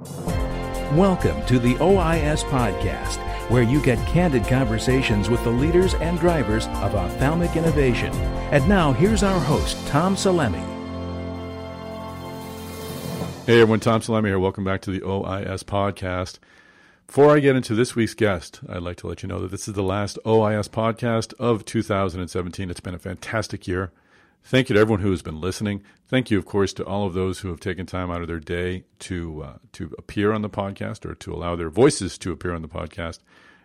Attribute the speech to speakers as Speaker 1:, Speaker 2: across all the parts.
Speaker 1: Welcome to the OIS Podcast, where you get candid conversations with the leaders and drivers of ophthalmic innovation. And now, here's our host, Tom Salemi.
Speaker 2: Hey everyone, Tom Salemi here. Welcome back to the OIS Podcast. Before I get into this week's guest, I'd like to let you know that this is the last OIS podcast of 2017. It's been a fantastic year. Thank you to everyone who has been listening. Thank you, of course, to all of those who have taken time out of their day to uh, to appear on the podcast or to allow their voices to appear on the podcast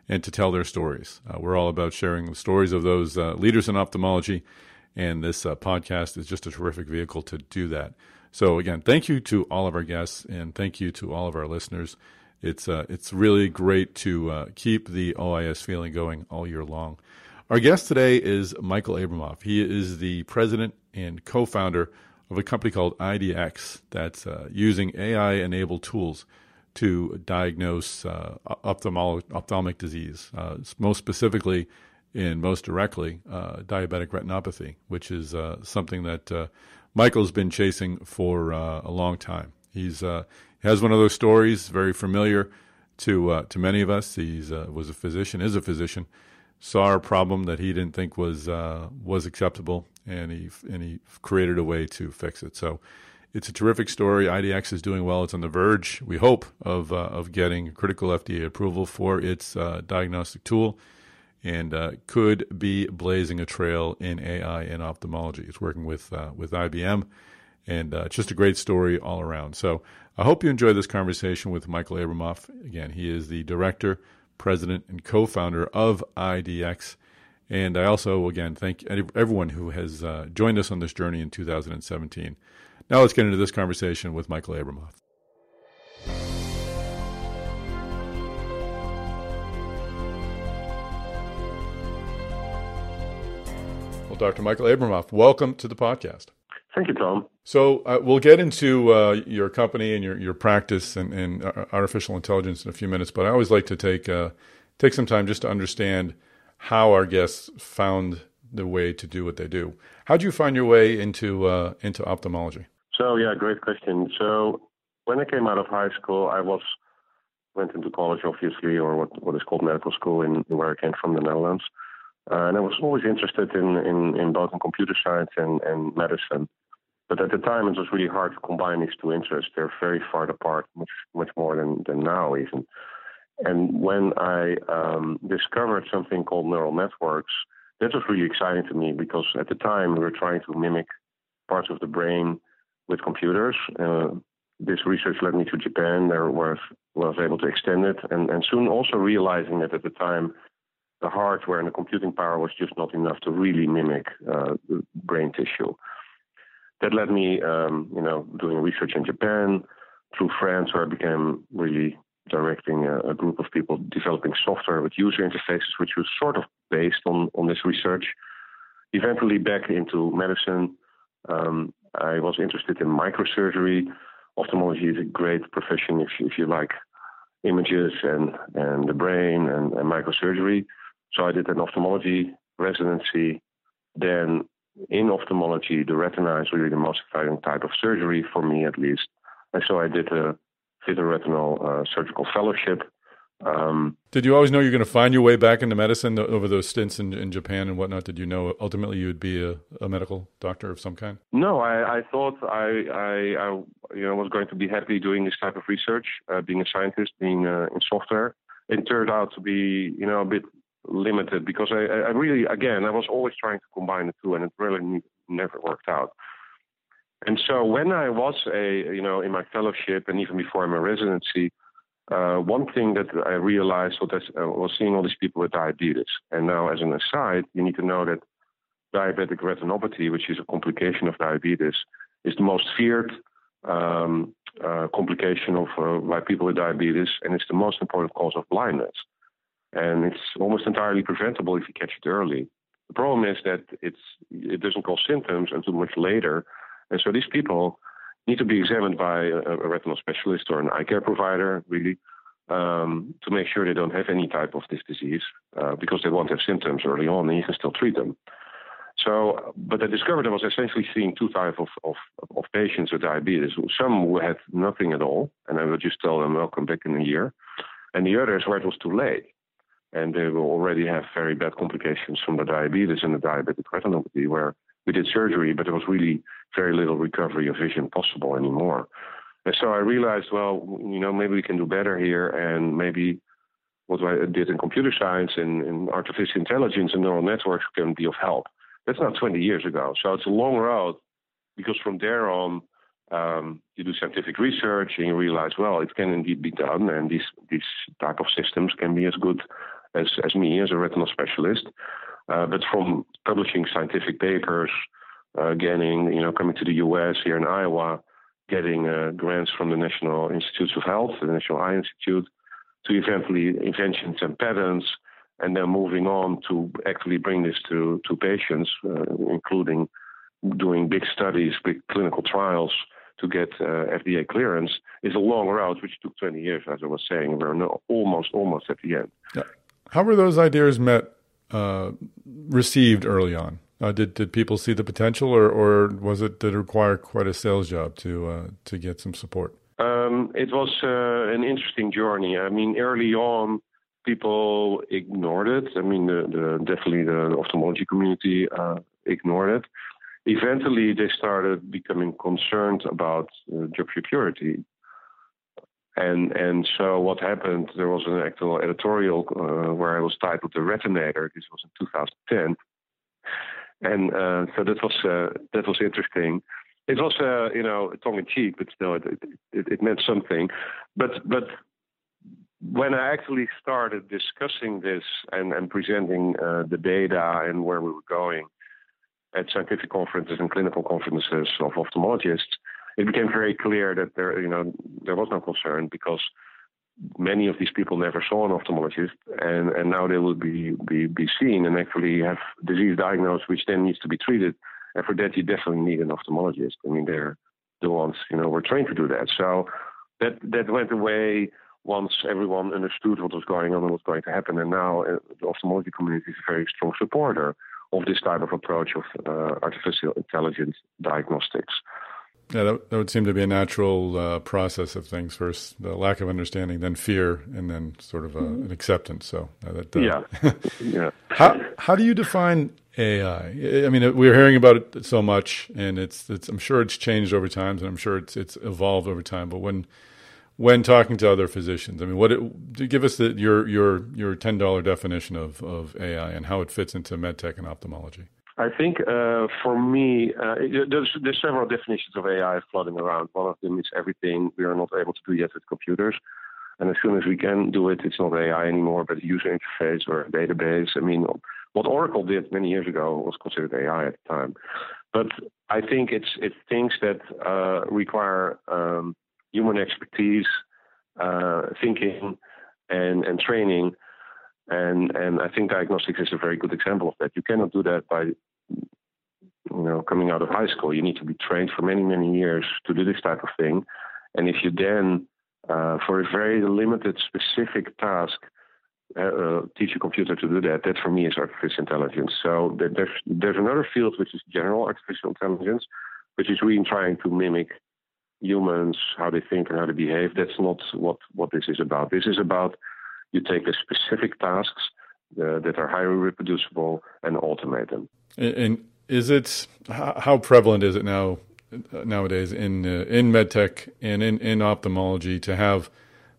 Speaker 2: and to tell their stories. Uh, we're all about sharing the stories of those uh, leaders in ophthalmology, and this uh, podcast is just a terrific vehicle to do that. So, again, thank you to all of our guests, and thank you to all of our listeners. It's uh, it's really great to uh, keep the OIS feeling going all year long. Our guest today is Michael Abramoff. He is the president and co-founder of a company called IDX that's uh, using AI-enabled tools to diagnose uh, ophthalmic disease, uh, most specifically and most directly uh, diabetic retinopathy, which is uh, something that uh, Michael's been chasing for a long time. He's has one of those stories, very familiar to to many of us. Uh, was a physician, is a physician, saw a problem that he didn't think was uh, was acceptable, and he and he created a way to fix it. So. It's a terrific story. IDX is doing well. It's on the verge, we hope, of uh, of getting critical FDA approval for its uh, diagnostic tool, and uh, could be blazing a trail in AI and ophthalmology. It's working with with IBM, and it's just a great story all around. So I hope you enjoy this conversation with Michael Abramoff. Again, he is the director, president, and co founder of IDX. And I also, again, thank everyone who has uh, joined us on this journey in 2017. Now let's get into this conversation with Michael Abramoff. Well, Dr. Michael Abramoff, welcome to the podcast.
Speaker 3: Thank you, Tom.
Speaker 2: So uh, we'll get into uh, your company and your, your practice and, and, artificial intelligence in a few minutes, but I always like to take uh, take some time just to understand how our guests found the way to do what they do. How did you find your way into uh, into ophthalmology?
Speaker 3: So yeah, great question. So when I came out of high school, I was went into college, obviously, or what, what is called medical school in where I came from, the Netherlands. Uh, and I was always interested in, in, in both in computer science and, and medicine. But at the time, it was really hard to combine these two interests. They're very far apart, much much more than, than now even. And when I um, discovered something called neural networks, that was really exciting to me because at the time we were trying to mimic parts of the brain with computers. Uh, this research led me to Japan. There was was able to extend it, and, and soon also realizing that at the time the hardware and the computing power was just not enough to really mimic uh, brain tissue that led me, um, you know, doing research in Japan through France, where I became really directing a, a, group of people developing software with user interfaces, which was sort of based on on this research. Eventually, back into medicine, um, I was interested in microsurgery. Ophthalmology is a great profession if if you like images and and the brain and, and microsurgery. So I did an ophthalmology residency. Then in ophthalmology, the retina is really the most exciting type of surgery for me, at least. And so I did a vitreoretinal uh, surgical fellowship.
Speaker 2: Um, did you always know you're going to find your way back into medicine over those stints in, in Japan and whatnot? Did you know ultimately you would be a, a medical doctor of some kind?
Speaker 3: No, I, I thought I, I, I, you know, was going to be happy doing this type of research, uh, being a scientist, being uh, in software. It turned out to be, you know, a bit limited because I, I really, again, I was always trying to combine the two, and it really never worked out. And so when I was a, you know, in my fellowship and even before my residency, uh, one thing that I realized was, that, uh, was seeing all these people with diabetes. And now, as an aside, you need to know that diabetic retinopathy, which is a complication of diabetes, is the most feared um, uh, complication of uh, by people with diabetes, and it's the most important cause of blindness and it's almost entirely preventable if you catch it early. The problem is that it's it doesn't cause symptoms until much later, and so these people need to be examined by a, a retinal specialist or an eye care provider, really, um, to make sure they don't have any type of this disease, uh, because they won't have symptoms early on, and you can still treat them. So, but I discovered I was essentially seeing two types of, of, of patients with diabetes. Some who had nothing at all, and I would just tell them, welcome back in a year. And the others where it was too late. And they will already have very bad complications from the diabetes and the diabetic retinopathy, where we did surgery, but there was really very little recovery of vision possible anymore. And so I realized, well, you know, maybe we can do better here, and maybe what I did in computer science and, and artificial intelligence and neural networks can be of help. That's not 20 years ago. So it's a long road because from there on, um, you do scientific research and you realize, well, it can indeed be done, and these these type of systems can be as good as as me as a retinal specialist. Uh, but from publishing scientific papers, uh, getting you know coming to the U.S. here in Iowa, getting uh, grants from the National Institutes of Health, the National Eye Institute, to eventually inventions and patents, and then moving on to actually bring this to, to patients, uh, including doing big studies, big clinical trials to get uh, FDA clearance, is a long route, which took 20 years, as I was saying. We're almost, almost at the end.
Speaker 2: Yeah. How were those ideas met, uh, received early on? Uh, did did people see the potential, or, or was it did it require quite a sales job to uh, to get some support?
Speaker 3: Um, it was uh, an interesting journey. I mean, early on, people ignored it. I mean, the, the, definitely the ophthalmology community uh, ignored it. Eventually, they started becoming concerned about uh, job security. And and so what happened? There was an actual editorial uh, where I was titled "The Retinator." This was in 2010, and uh, so that was uh, that was interesting it was uh, you know tongue in cheek, but still it, it, it meant something. But but when I actually started discussing this and, and presenting uh, the data and where we were going at scientific conferences and clinical conferences of ophthalmologists, it became very clear that there you know there was no concern because many of these people never saw an ophthalmologist and, and now they will be, be, be seen and actually have disease diagnosed which then needs to be treated and for that, you definitely need an ophthalmologist. I mean, they're the ones, you know, were trained to do that. So that that went away once everyone understood what was going on and what was going to happen. And now uh, the ophthalmology community is a very strong supporter of this type of approach of uh, artificial intelligence diagnostics.
Speaker 2: Yeah, that, that, would seem to be a natural uh, process of things. First, the lack of understanding, then fear, and then sort of a, an acceptance. So, uh, that,
Speaker 3: uh, yeah, yeah.
Speaker 2: How how do you define AI? I mean, we're hearing about it so much, and it's it's. I'm sure it's changed over time, and I'm sure it's it's evolved over time. But when when talking to other physicians, I mean, what it, give us the, your your your ten dollar definition of of AI and how it fits into medtech and ophthalmology.
Speaker 3: I think uh, for me, uh, there's, there's several definitions of AI floating around. One of them is everything we are not able to do yet with computers. And as soon as we can do it, it's not AI anymore, but a user interface or a database. I mean, what Oracle did many years ago was considered AI at the time. But I think it's it's things that uh, require um, human expertise, uh, thinking, and and training and and I think diagnostics is a very good example of that. You cannot do that by you know coming out of high school. You need to be trained for many many years to do this type of thing. And if you then uh, for a very limited specific task uh, uh, teach a computer to do that, that for me is artificial intelligence. So there's there's another field which is general artificial intelligence, which is really trying to mimic humans, how they think and how they behave. That's not what what this is about. This is about you take the specific tasks uh, that are highly reproducible and automate them.
Speaker 2: And is it how prevalent is it now nowadays in uh, in medtech and in, in ophthalmology to have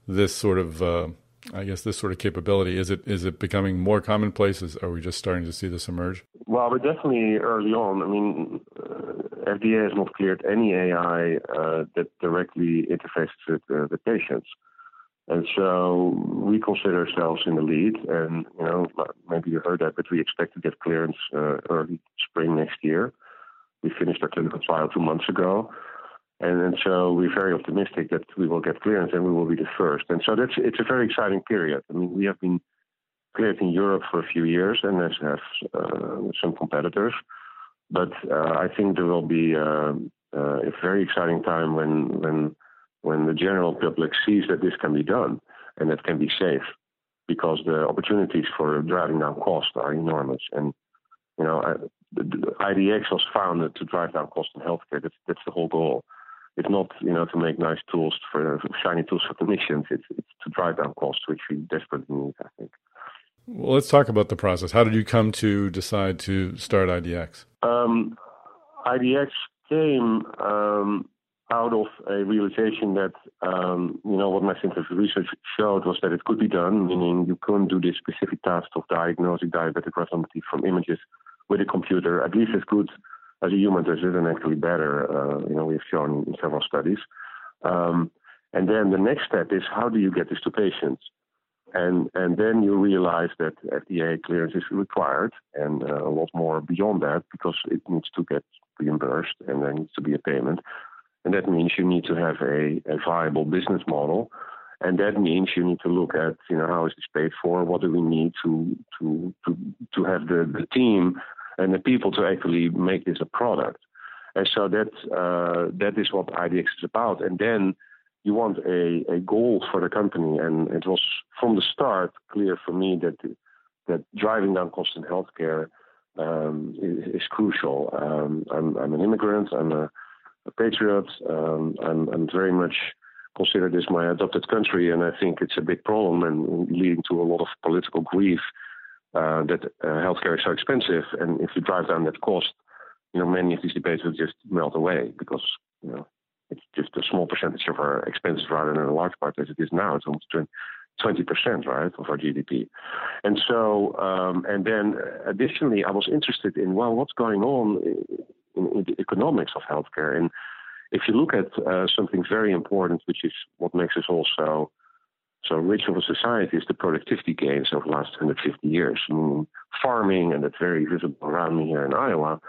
Speaker 2: this sort of uh, I guess this sort of capability is it is it becoming more commonplace? Is, are we just starting to see this emerge?
Speaker 3: Well, we're definitely early on. I mean, uh, FDA has not cleared any AI uh, that directly interfaces with uh, the patients. And so we consider ourselves in the lead. And, you know, maybe you heard that, but we expect to get clearance uh, early spring next year. We finished our clinical trial two months ago. And, and so we're very optimistic that we will get clearance and we will be the first. And so that's it's a very exciting period. I mean, we have been cleared in Europe for a few years and as have uh, some competitors. But uh, I think there will be uh, uh a very exciting time when when when the general public sees that this can be done and that can be safe because the opportunities for driving down cost are enormous. And you know, I, the, the IDX was founded to drive down cost in healthcare. That's that's the whole goal. It's not you know to make nice tools for shiny tools for clinicians. It's it's to drive down costs, which we desperately need. I think.
Speaker 2: Well, let's talk about the process. How did you come to decide to start IDX? Um,
Speaker 3: IDX came um, out of a realization that, um, you know, what my scientific research showed was that it could be done, meaning you couldn't do this specific task of diagnosing diabetic retinopathy from images with a computer, at least as good as a human does it, and actually better. Uh, you know, we've shown in several studies. Um, and then the next step is how do you get this to patients? And and then you realize that FDA clearance is required, and uh, a lot more beyond that because it needs to get reimbursed, and there needs to be a payment. And that means you need to have a, a viable business model. And that means you need to look at, you know, how is this paid for? What do we need to to to to have the, the team and the people to actually make this a product? And so that uh, that is what IDX is about. And then you want a, a goal for the company. And it was from the start clear for me that that driving down costs in healthcare um, is, is, crucial. Um, I'm, I'm, an immigrant. I'm a a patriot. Um, I'm, I'm very much considered this my adopted country, and I think it's a big problem and leading to a lot of political grief uh, that uh, healthcare is so expensive. And if you drive down that cost, you know, many of these debates will just melt away because you know it's just a small percentage of our expenses rather than a large part as it is now. It's almost 20 percent, right, of our GDP. And so, um, and then additionally, I was interested in well, what's going on in, in the economics of healthcare. And if you look at uh, something very important, which is what makes us also so, rich of a society, is the productivity gains over the last 150 years. I mean, farming, and that's very visible around me here in Iowa,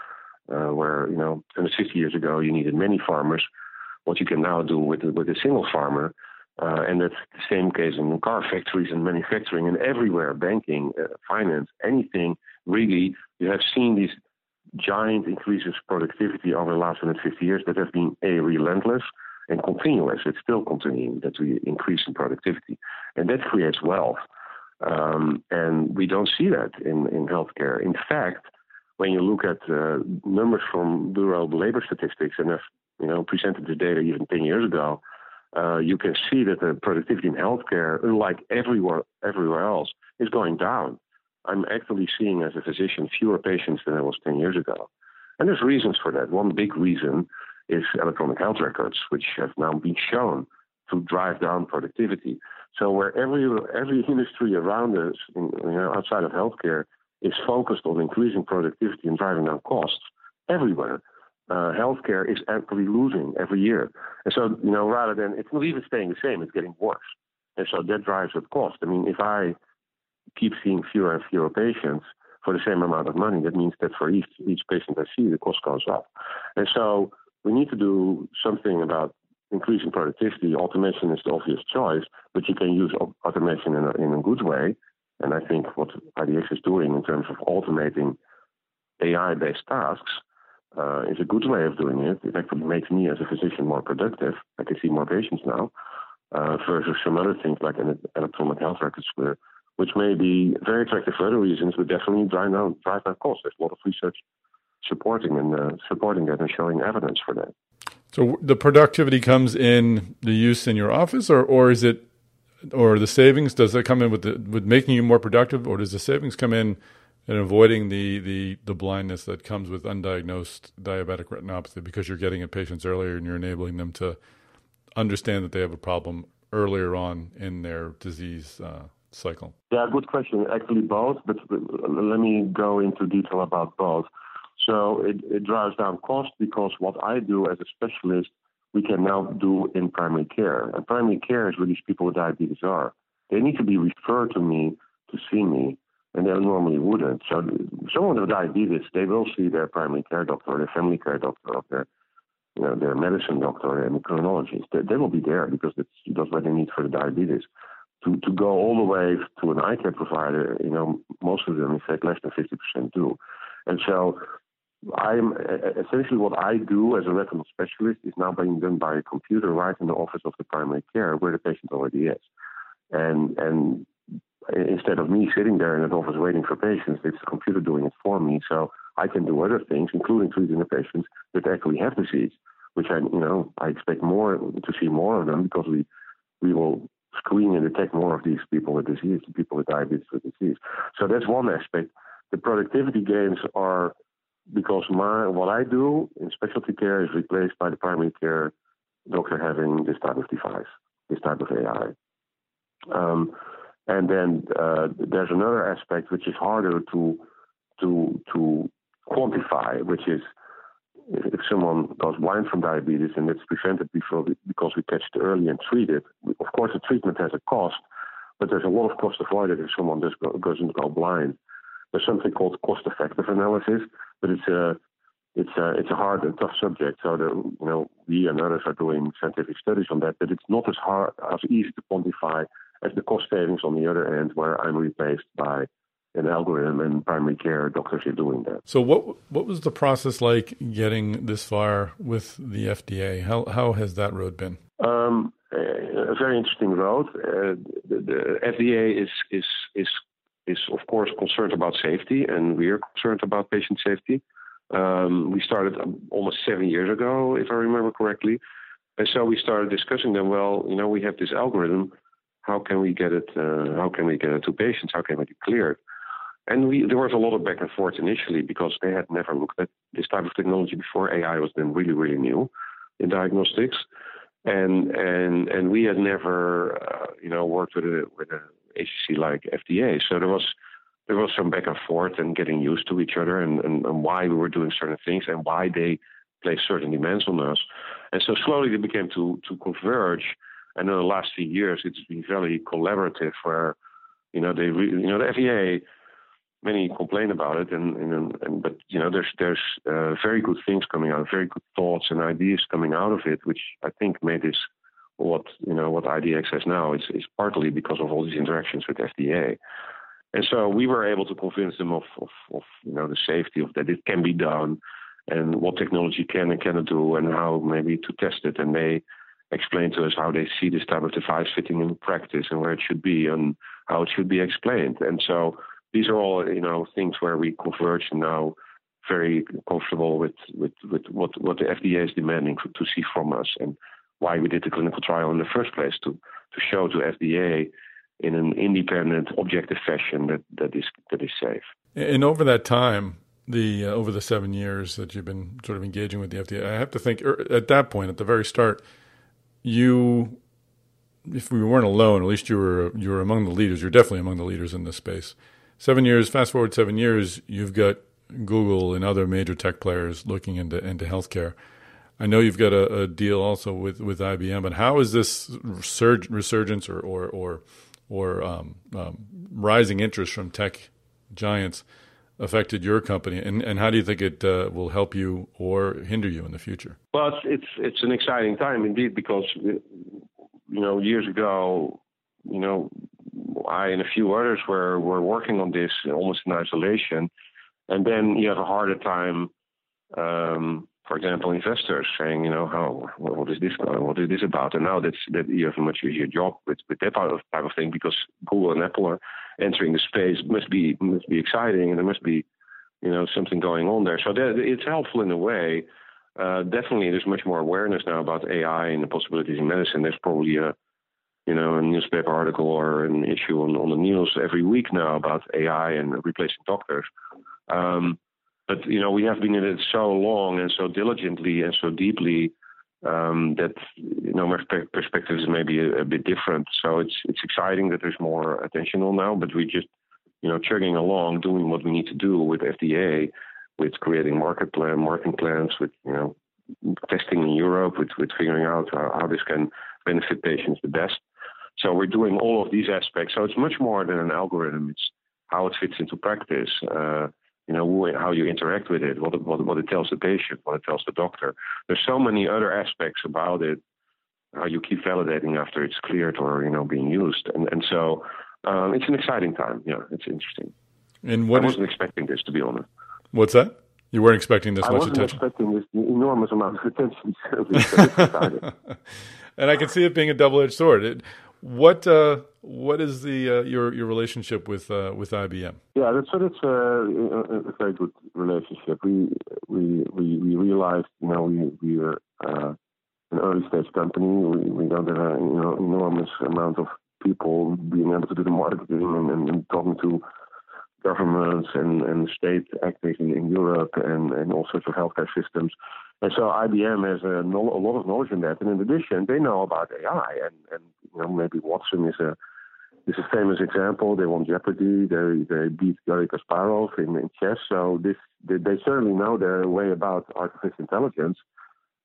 Speaker 3: uh, where you know 150 years ago you needed many farmers. What you can now do with with a single farmer, uh, and that's the same case in car factories and manufacturing and everywhere, banking, uh, finance, anything really. You have seen these giant increases productivity over the last 150 years that have been a relentless and continuous. It's still continuing that we increase in productivity, and that creates wealth. Um, and we don't see that in, in healthcare. In fact, when you look at uh, numbers from Bureau of Labor Statistics and I've you know presented the data even 10 years ago, uh, you can see that the productivity in healthcare, unlike everywhere everywhere else, is going down. I'm actually seeing as a physician fewer patients than I was 10 years ago. And there's reasons for that. One big reason is electronic health records, which have now been shown to drive down productivity. So where every every industry around us, in, you know, outside of healthcare, is focused on increasing productivity and driving down costs, everywhere, uh, healthcare is actually losing every year. And so, you know, rather than it's not even staying the same, it's getting worse. And so that drives up cost. I mean, if I keep seeing fewer and fewer patients for the same amount of money, that means that for each each patient I see, the cost goes up. And so we need to do something about increasing productivity. Automation is the obvious choice, but you can use automation in a, in a good way. And I think what IDX is doing in terms of automating AI-based tasks uh, is a good way of doing it. It actually makes me as a physician more productive. I can see more patients now uh, versus some other things like an electronic health records where which may be very attractive for other reasons, but definitely drive down drive down costs. There's a lot of research supporting and uh, supporting that and showing evidence for that.
Speaker 2: So the productivity comes in the use in your office, or or is it, or the savings? Does that come in with the, with making you more productive, or does the savings come in in avoiding the the the blindness that comes with undiagnosed diabetic retinopathy because you're getting at patients earlier and you're enabling them to understand that they have a problem earlier on in their disease uh, cycle?
Speaker 3: Yeah, good question. Actually, both, but let me go into detail about both. So it, it drives down cost because what I do as a specialist, we can now do in primary care. And primary care is where these people with diabetes are. They need to be referred to me to see me, and they normally wouldn't. So someone with diabetes, they will see their primary care doctor, their family care doctor, or their you know, their medicine doctor and endocrinologist. They, they will be there because that's, that's what they need for the diabetes to, to go all the way to an eye care provider, you know, most of them, in fact, less than 50% do. And so I'm essentially what I do as a retinal specialist is now being done by a computer right in the office of the primary care where the patient already is. And, and instead of me sitting there in an office waiting for patients, it's the computer doing it for me. So I can do other things, including treating the patients that actually have disease, which I, you know, I expect more to see more of them because we we will screen and detect more of these people with disease, people with diabetes with disease. So that's one aspect. The productivity gains are because my what I do in specialty care is replaced by the primary care doctor having this type of device, this type of AI. Um, and then uh, there's another aspect which is harder to to to quantify, which is if someone goes blind from diabetes and it's prevented before because we catch it early and treat it. Of course, the treatment has a cost, but there's a lot of cost avoided if someone just go, doesn't go blind. There's something called cost-effective analysis, but it's a it's a it's a hard and tough subject. So the you know we and others are doing scientific studies on that, but it's not as hard as easy to quantify as the cost savings on the other end, where I'm replaced by an algorithm and primary care doctors are doing that.
Speaker 2: So what what was the process like getting this far with the FDA? How how has that road been?
Speaker 3: Um, a very interesting road. Uh, the, the, FDA is is is is of course concerned about safety, and we are concerned about patient safety. Um, we started almost seven years ago, if I remember correctly, and so we started discussing them. Well, you know, we have this algorithm. How can we get it? Uh, how can we get it to patients? How can we get it cleared? And we, there was a lot of back and forth initially because they had never looked at this type of technology before. AI was then really, really new in diagnostics, and and and we had never, uh, you know, worked with a with an agency like FDA. So there was there was some back and forth and getting used to each other and, and, and why we were doing certain things and why they placed certain demands on us. And so slowly they became to to converge. And in the last few years, it's been very collaborative. Where you know they, you know, the FDA many complain about it, and, and, and but you know, there's there's uh, very good things coming out, very good thoughts and ideas coming out of it, which I think made this what you know what IDX has now is is partly because of all these interactions with FDA. And so we were able to convince them of, of, of you know the safety of that it can be done, and what technology can and cannot do, and how maybe to test it. And they explained to us how they see this type of device fitting in practice and where it should be and how it should be explained. And so these are all you know things where we converge now very comfortable with, with, with what, what the FDA is demanding for, to see from us and why we did the clinical trial in the first place to, to show to FDA in an independent, objective fashion that, that is that is safe.
Speaker 2: And over that time, the uh, over the seven years that you've been sort of engaging with the FDA, I have to think er, at that point, at the very start, you, if we weren't alone, at least you were you were among the leaders. You're definitely among the leaders in this space seven years, fast forward seven years, you've got Google and other major tech players looking into into healthcare. I know you've got a, a deal also with, with IBM, but how is this resurg- resurgence or or or, or um, um, rising interest from tech giants affected your company, and, and how do you think it uh, will help you or hinder you in the future?
Speaker 3: Well, it's it's it's an exciting time indeed because you know years ago, you know I and a few others were, were working on this almost in isolation. And then you have a harder time, um, for example, investors saying, you know, how what is this? What is this about? And now that's that you have a much easier job with, with that type of, type of thing because Google and Apple are entering the space must be must be exciting and there must be, you know, something going on there. So that, it's helpful in a way. Uh, definitely, there's much more awareness now about AI and the possibilities in medicine. There's probably a you know, a newspaper article or an issue on, on the news every week now about AI and replacing doctors. Um, but you know, we have been in it so long and so diligently and so deeply um, that you know my perspective is maybe a, a, bit different. So it's it's exciting that there's more attention on now, but we're just you know chugging along, doing what we need to do with FDA, with creating market plan, marketing plans, with you know testing in Europe, with with figuring out how, how this can benefit patients the best. So we're doing all of these aspects. So it's much more than an algorithm. It's how it fits into practice. Uh, you know how you interact with it, what it, what, what it tells the patient, what it tells the doctor. There's so many other aspects about it. How you keep validating after it's cleared or you know being used, and and so um, it's an exciting time. Yeah, it's interesting.
Speaker 2: And what
Speaker 3: I wasn't expecting this to be honest.
Speaker 2: What's that? You weren't expecting this
Speaker 3: I
Speaker 2: much attention.
Speaker 3: I wasn't expecting this enormous amount of attention.
Speaker 2: and I can see it being a double-edged sword. It, what uh, what is the uh, your your relationship with uh, with IBM?
Speaker 3: Yeah, that's so that's a, a, very good relationship. We we we, we realized, you know, we we are uh, an early stage company. We we don't have a you know enormous amount of people being able to do the marketing and, and talking to governments and, and state actors in, in Europe and, and all sorts of healthcare systems. And so IBM has a, a lot of knowledge in that. And in addition, they know about AI. And, and you know, maybe Watson is a is a famous example. They won Jeopardy. They they beat Garry Kasparov in, in chess. So this they, they certainly know their way about artificial intelligence.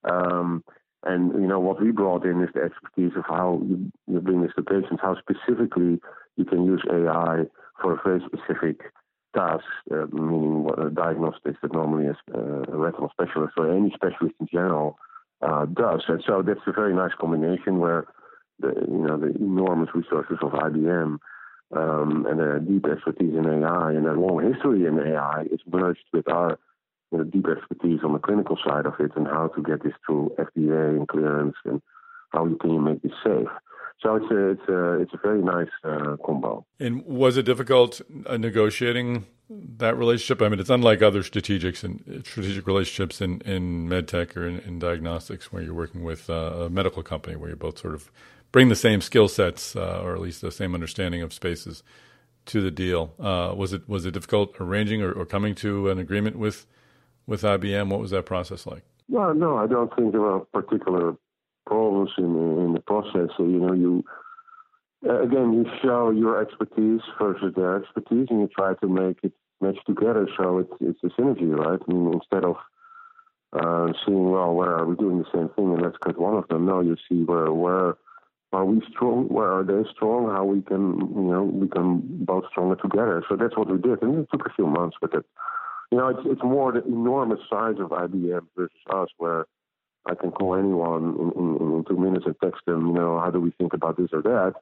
Speaker 3: Um, and you know what we brought in is the expertise of how you, you bring this to patients, how specifically you can use AI for a very specific task, uh, meaning what, uh, diagnostics that normally a, uh, a retinal specialist or any specialist in general uh, does. And so that's a very nice combination where the you know the enormous resources of IBM um, and their deep expertise in AI and their long history in AI is merged with our you know, deep expertise on the clinical side of it and how to get this through FDA and clearance and how you can make this safe. So it's a it's a it's a very nice uh, combo.
Speaker 2: And was it difficult uh, negotiating that relationship? I mean, it's unlike other strategics and strategic relationships in in medtech or in, in diagnostics, where you're working with uh, a medical company, where you both sort of bring the same skill sets uh, or at least the same understanding of spaces to the deal. Uh, was it was it difficult arranging or, or coming to an agreement with with IBM? What was that process like?
Speaker 3: Well, no, I don't think there were particular problems in in the process. So, you know, you uh, again you show your expertise versus their expertise, and you try to make it match together. So it's it's a synergy, right? I mean, instead of uh, seeing well, where are we doing the same thing, and let's cut one of them. No, you see where where are we strong? Where are they strong? How we can you know we can both stronger together. So that's what we did, and it took a few months, but it you know, it's it's more the enormous size of IBM versus us, where I can call anyone in, in, in two minutes and text them, you know, how do we think about this or that,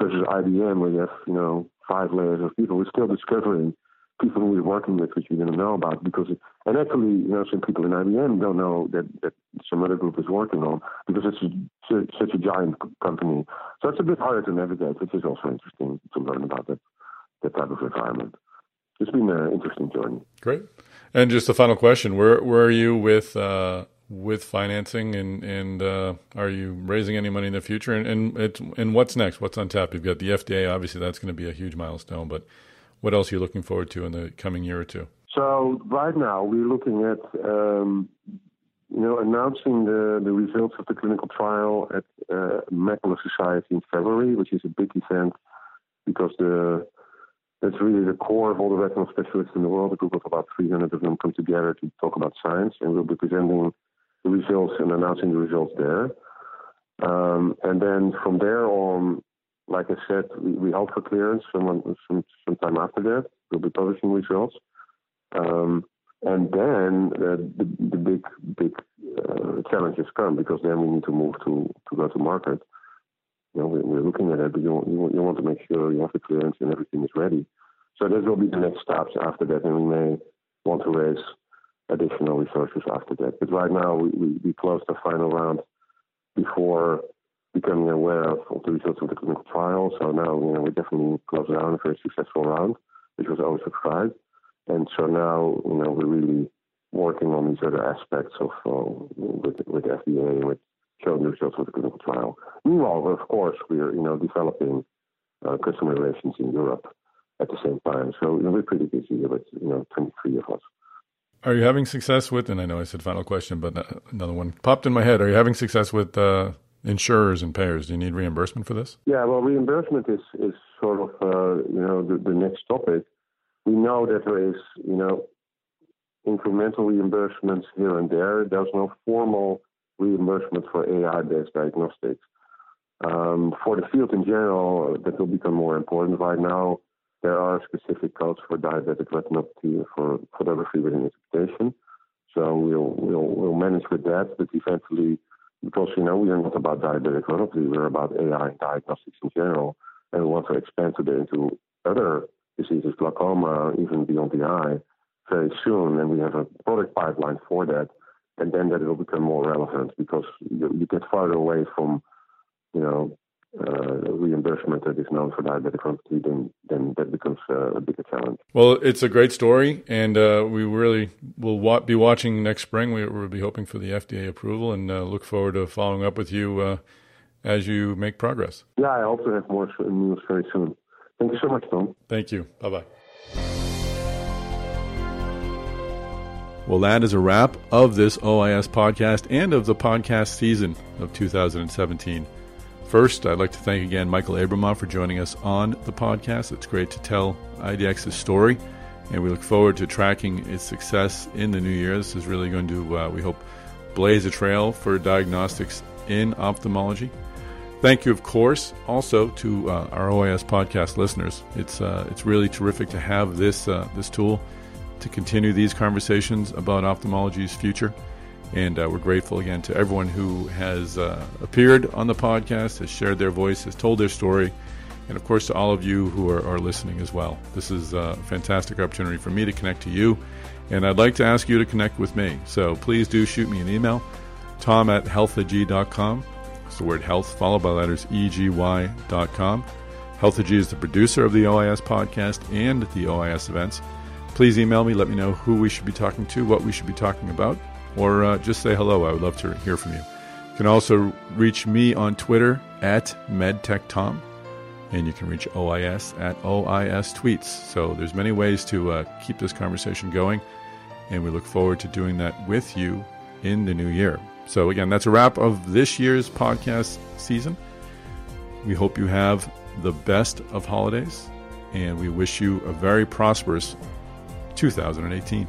Speaker 3: versus IBM, where you have, you know, five layers of people. We're still discovering people we're working with, which we didn't know about, because, it, and actually, you know, some people in IBM don't know that, that some other group is working on, because it's a, such a giant company. So it's a bit harder to navigate, which is also interesting to learn about that, that type of environment it's been an interesting journey.
Speaker 2: Great. And just a final question: Where where are you with uh, with financing, and and uh, are you raising any money in the future? And and it's, and what's next? What's on tap? You've got the FDA. Obviously, that's going to be a huge milestone. But what else are you looking forward to in the coming year or two?
Speaker 3: So right now we're looking at um, you know announcing the the results of the clinical trial at uh, Macula Society in February, which is a big event because the that's really the core of all the retinal specialists in the world. A group of about 300 of them come together to talk about science, and we'll be presenting the results and announcing the results there. Um, and then from there on, like I said, we, we hope for clearance some, some, sometime after that. We'll be publishing results. Um, and then uh, the, the big, big uh, challenges come because then we need to move to, to go to market you know, we're, looking at it, but you, you, you want to make sure you have the clearance and everything is ready. So that will be the next steps after that, and we may want to raise additional resources after that. But right now, we, we, we closed the final round before becoming aware of, the results of the clinical trial. So now, you know, we definitely closed down a very successful round, which was oversubscribed. And so now, you know, we're really working on these other aspects of uh, with with FDA with showing the results of the clinical trial. Meanwhile, of course, we are you know developing uh, customer relations in Europe at the same time. So you know, we're pretty busy with you know 23 of us.
Speaker 2: Are you having success with? And I know I said final question, but another one popped in my head. Are you having success with uh, insurers and payers? Do you need reimbursement for this?
Speaker 3: Yeah, well, reimbursement is is sort of uh, you know the, the next topic. We know that there is you know incremental reimbursements here and there. There's no formal reimbursement for AI-based diagnostics. Um, for the field in general, that will become more important. Right now, there are specific codes for diabetic retinopathy for photography with an interpretation. So we'll we'll we'll manage with that, but eventually, because you know we are not about diabetic retinopathy, we're about AI diagnostics in general, and we want to expand today into other diseases, glaucoma, even beyond the eye, very soon. And we have a product pipeline for that and then that will become more relevant because you, you get farther away from, you know, uh, reimbursement that is known for diabetic retinopathy, then then that becomes uh, a bigger challenge.
Speaker 2: Well, it's a great story, and uh, we really will wa- be watching next spring. We, will be hoping for the FDA approval, and uh, look forward to following up with you uh, as you make progress.
Speaker 3: Yeah, I hope to have more news very soon. Thank you so much, Tom.
Speaker 2: Thank you. Bye bye. Well, that is a wrap of this OIS podcast and of the podcast season of 2017. First, I'd like to thank again Michael Abramoff for joining us on the podcast. It's great to tell IDX's story, and we look forward to tracking its success in the new year. This is really going to, uh, we hope, blaze a trail for diagnostics in ophthalmology. Thank you, of course, also to uh, our OIS podcast listeners. It's uh, it's really terrific to have this uh, this tool to continue these conversations about ophthalmology's future. And uh, we're grateful again to everyone who has uh, appeared on the podcast, has shared their voice, has told their story, and of course to all of you who are, are listening as well. This is a fantastic opportunity for me to connect to you, and I'd like to ask you to connect with me. So please do shoot me an email, tom at healthegy.com. It's the word health followed by letters eg.y.com. Healthegy is the producer of the OIS podcast and the OIS events. Please email me, let me know who we should be talking to, what we should be talking about or uh, just say hello. I would love to hear from you. You can also reach me on Twitter at MedTechTom, and you can reach OIS at OIS Tweets. So there's many ways to uh, keep this conversation going, and we look forward to doing that with you in the new year. So again, that's a wrap of this year's podcast season. We hope you have the best of holidays, and we wish you a very prosperous 2018.